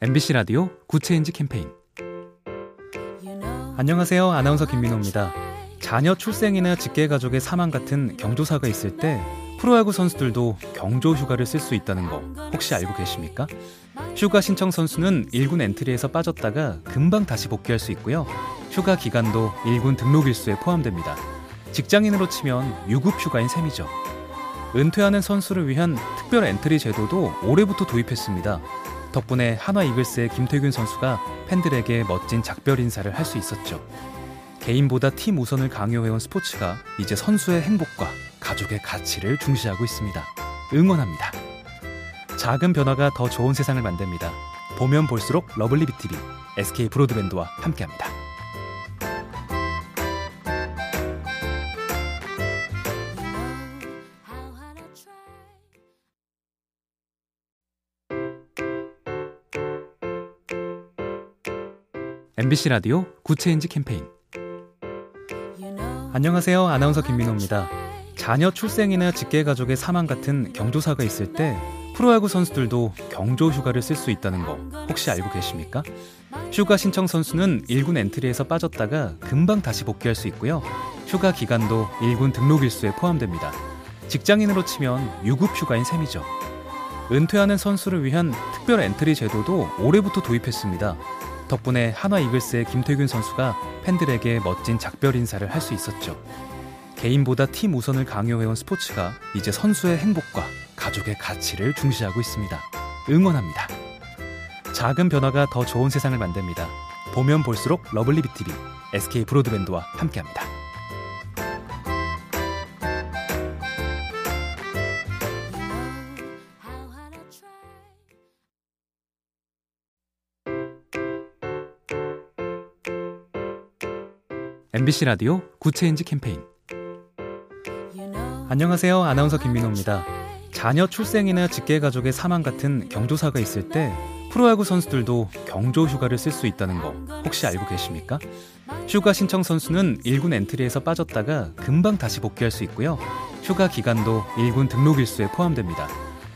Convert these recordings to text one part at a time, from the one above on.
MBC 라디오 good change 캠페인 안녕하세요. 아나운서 김민호입니다. 자녀 출생이나 직계 가족의 사망 같은 경조사가 있을 때 프로야구 선수들도 경조 휴가를 쓸 수 있다는 거 혹시 알고 계십니까? 휴가 신청 선수는 1군 엔트리에서 빠졌다가 금방 다시 복귀할 수 있고요. 휴가 기간도 1군 등록 일수에 포함됩니다. 직장인으로 치면 유급 휴가인 셈이죠. 은퇴하는 선수를 위한 특별 엔트리 제도도 올해부터 도입했습니다. 덕분에 한화 이글스의 김태균 선수가 팬들에게 멋진 작별 인사를 할 수 있었죠. 개인보다 팀 우선을 강요해온 스포츠가 이제 선수의 행복과 가족의 가치를 중시하고 있습니다. 응원합니다. 작은 변화가 더 좋은 세상을 만듭니다. 보면 볼수록 lovely B tv SK 브로드밴드와 함께합니다. MBC 라디오 good change 캠페인 안녕하세요. 아나운서 김민호입니다. 자녀 출생이나 직계 가족의 사망 같은 경조사가 있을 때 프로야구 선수들도 경조 휴가를 쓸 수 있다는 거 혹시 알고 계십니까? 휴가 신청 선수는 1군 엔트리에서 빠졌다가 금방 다시 복귀할 수 있고요. 휴가 기간도 1군 등록 일수에 포함됩니다. 직장인으로 치면 유급 휴가인 셈이죠. 은퇴하는 선수를 위한 특별 엔트리 제도도 올해부터 도입했습니다. 덕분에 한화 이글스의 김태균 선수가 팬들에게 멋진 작별 인사를 할 수 있었죠. 개인보다 팀 우선을 강요해온 스포츠가 이제 선수의 행복과 가족의 가치를 중시하고 있습니다. 응원합니다. 작은 변화가 더 좋은 세상을 만듭니다. 보면 볼수록 lovely B tv SK 브로드밴드와 함께합니다. MBC 라디오 good change 캠페인 안녕하세요. 아나운서 김민호입니다. 자녀 출생이나 직계가족의 사망 같은 경조사가 있을 때 프로야구 선수들도 경조 휴가를 쓸 수 있다는 거 혹시 알고 계십니까? 휴가 신청 선수는 1군 엔트리에서 빠졌다가 금방 다시 복귀할 수 있고요. 휴가 기간도 1군 등록 일수에 포함됩니다.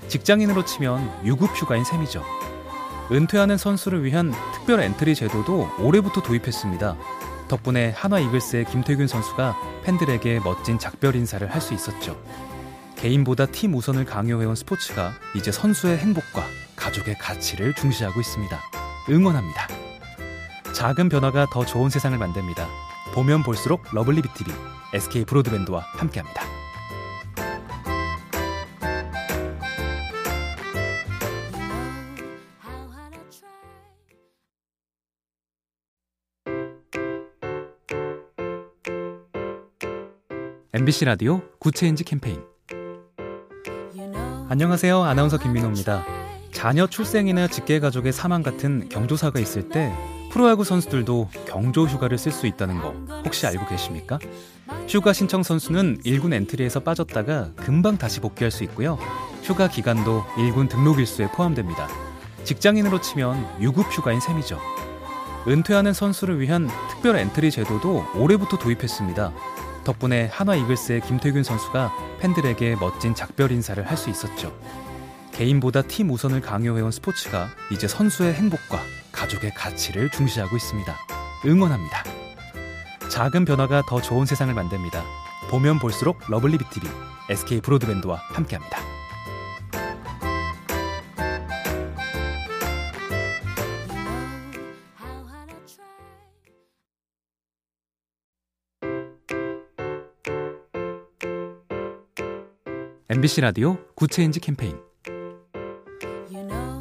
직장인으로 치면 유급 휴가인 셈이죠. 은퇴하는 선수를 위한 특별 엔트리 제도도 올해부터 도입했습니다. 덕분에 한화 이글스의 김태균 선수가 팬들에게 멋진 작별 인사를 할 수 있었죠. 개인보다 팀 우선을 강요해온 스포츠가 이제 선수의 행복과 가족의 가치를 중시하고 있습니다. 응원합니다. 작은 변화가 더 좋은 세상을 만듭니다. 보면 볼수록 lovely B tv SK 브로드밴드와 함께합니다. MBC 라디오 good change 캠페인 안녕하세요. 아나운서 김민호입니다. 자녀 출생이나 직계 가족의 사망 같은 경조사가 있을 때 프로야구 선수들도 경조 휴가를 쓸 수 있다는 거 혹시 알고 계십니까? 휴가 신청 선수는 1군 엔트리에서 빠졌다가 금방 다시 복귀할 수 있고요. 휴가 기간도 1군 등록 일수에 포함됩니다. 직장인으로 치면 유급 휴가인 셈이죠. 은퇴하는 선수를 위한 특별 엔트리 제도도 올해부터 도입했습니다. 덕분에 한화 이글스의 김태균 선수가 팬들에게 멋진 작별 인사를 할 수 있었죠. 개인보다 팀 우선을 강요해온 스포츠가 이제 선수의 행복과 가족의 가치를 중시하고 있습니다. 응원합니다. 작은 변화가 더 좋은 세상을 만듭니다. 보면 볼수록 lovely B tv SK 브로드밴드와 함께합니다. MBC 라디오 good change 캠페인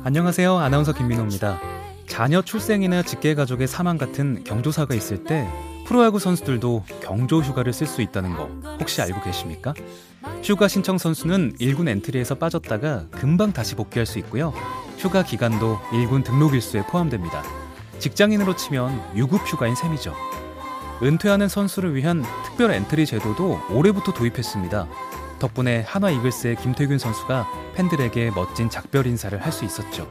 안녕하세요. 아나운서 김민호입니다. 자녀 출생이나 직계 가족의 사망 같은 경조사가 있을 때 프로야구 선수들도 경조 휴가를 쓸 수 있다는 거 혹시 알고 계십니까? 휴가 신청 선수는 1군 엔트리에서 빠졌다가 금방 다시 복귀할 수 있고요. 휴가 기간도 1군 등록 일수에 포함됩니다. 직장인으로 치면 유급 휴가인 셈이죠. 은퇴하는 선수를 위한 특별 엔트리 제도도 올해부터 도입했습니다. 덕분에 한화 이글스의 김태균 선수가 팬들에게 멋진 작별 인사를 할 수 있었죠.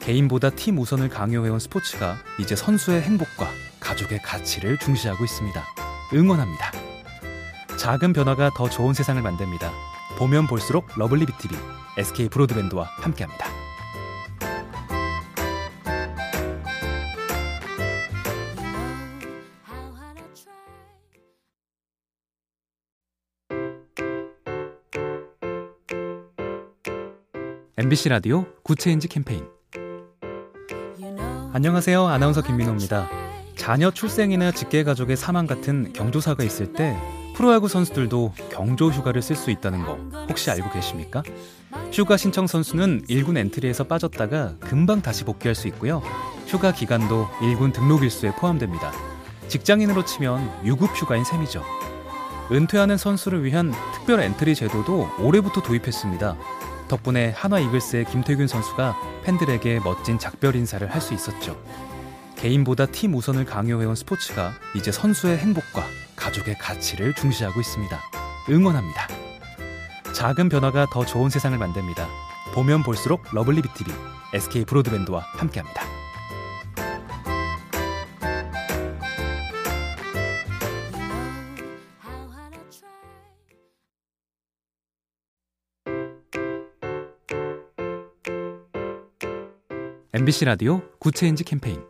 개인보다 팀 우선을 강요해온 스포츠가 이제 선수의 행복과 가족의 가치를 중시하고 있습니다. 응원합니다. 작은 변화가 더 좋은 세상을 만듭니다. 보면 볼수록 lovely B tv SK 브로드밴드와 함께합니다. MBC 라디오 good change 캠페인 안녕하세요. 아나운서 김민호입니다. 자녀 출생이나 직계 가족의 사망 같은 경조사가 있을 때 프로야구 선수들도 경조 휴가를 쓸 수 있다는 거 혹시 알고 계십니까? 휴가 신청 선수는 1군 엔트리에서 빠졌다가 금방 다시 복귀할 수 있고요. 휴가 기간도 1군 등록 일수에 포함됩니다. 직장인으로 치면 유급 휴가인 셈이죠. 은퇴하는 선수를 위한 특별 엔트리 제도도 올해부터 도입했습니다. 덕분에 한화 이글스의 김태균 선수가 팬들에게 멋진 작별 인사를 할 수 있었죠. 개인보다 팀 우선을 강요해온 스포츠가 이제 선수의 행복과 가족의 가치를 중시하고 있습니다. 응원합니다. 작은 변화가 더 좋은 세상을 만듭니다. 보면 볼수록 lovely B tv SK 브로드밴드와 함께합니다. MBC 라디오 Good Change 캠페인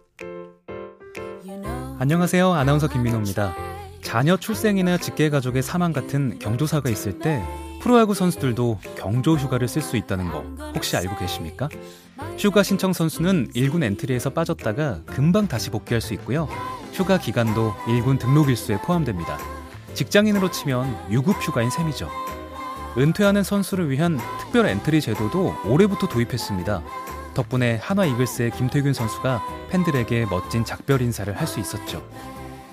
안녕하세요. 아나운서 김민호입니다. 자녀 출생이나 직계 가족의 사망 같은 경조사가 있을 때 프로야구 선수들도 경조 휴가를 쓸 수 있다는 거 혹시 알고 계십니까? 휴가 신청 선수는 1군 엔트리에서 빠졌다가 금방 다시 복귀할 수 있고요. 휴가 기간도 1군 등록 일수에 포함됩니다. 직장인으로 치면 유급 휴가인 셈이죠. 은퇴하는 선수를 위한 특별 엔트리 제도도 올해부터 도입했습니다. 덕분에 한화 이글스의 김태균 선수가 팬들에게 멋진 작별 인사를 할 수 있었죠.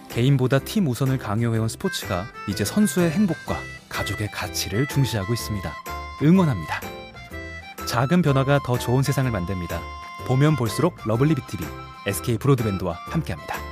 개인보다 팀 우선을 강요해온 스포츠가 이제 선수의 행복과 가족의 가치를 중시하고 있습니다. 응원합니다. 작은 변화가 더 좋은 세상을 만듭니다. 보면 볼수록 lovely B tv SK 브로드밴드와 함께합니다.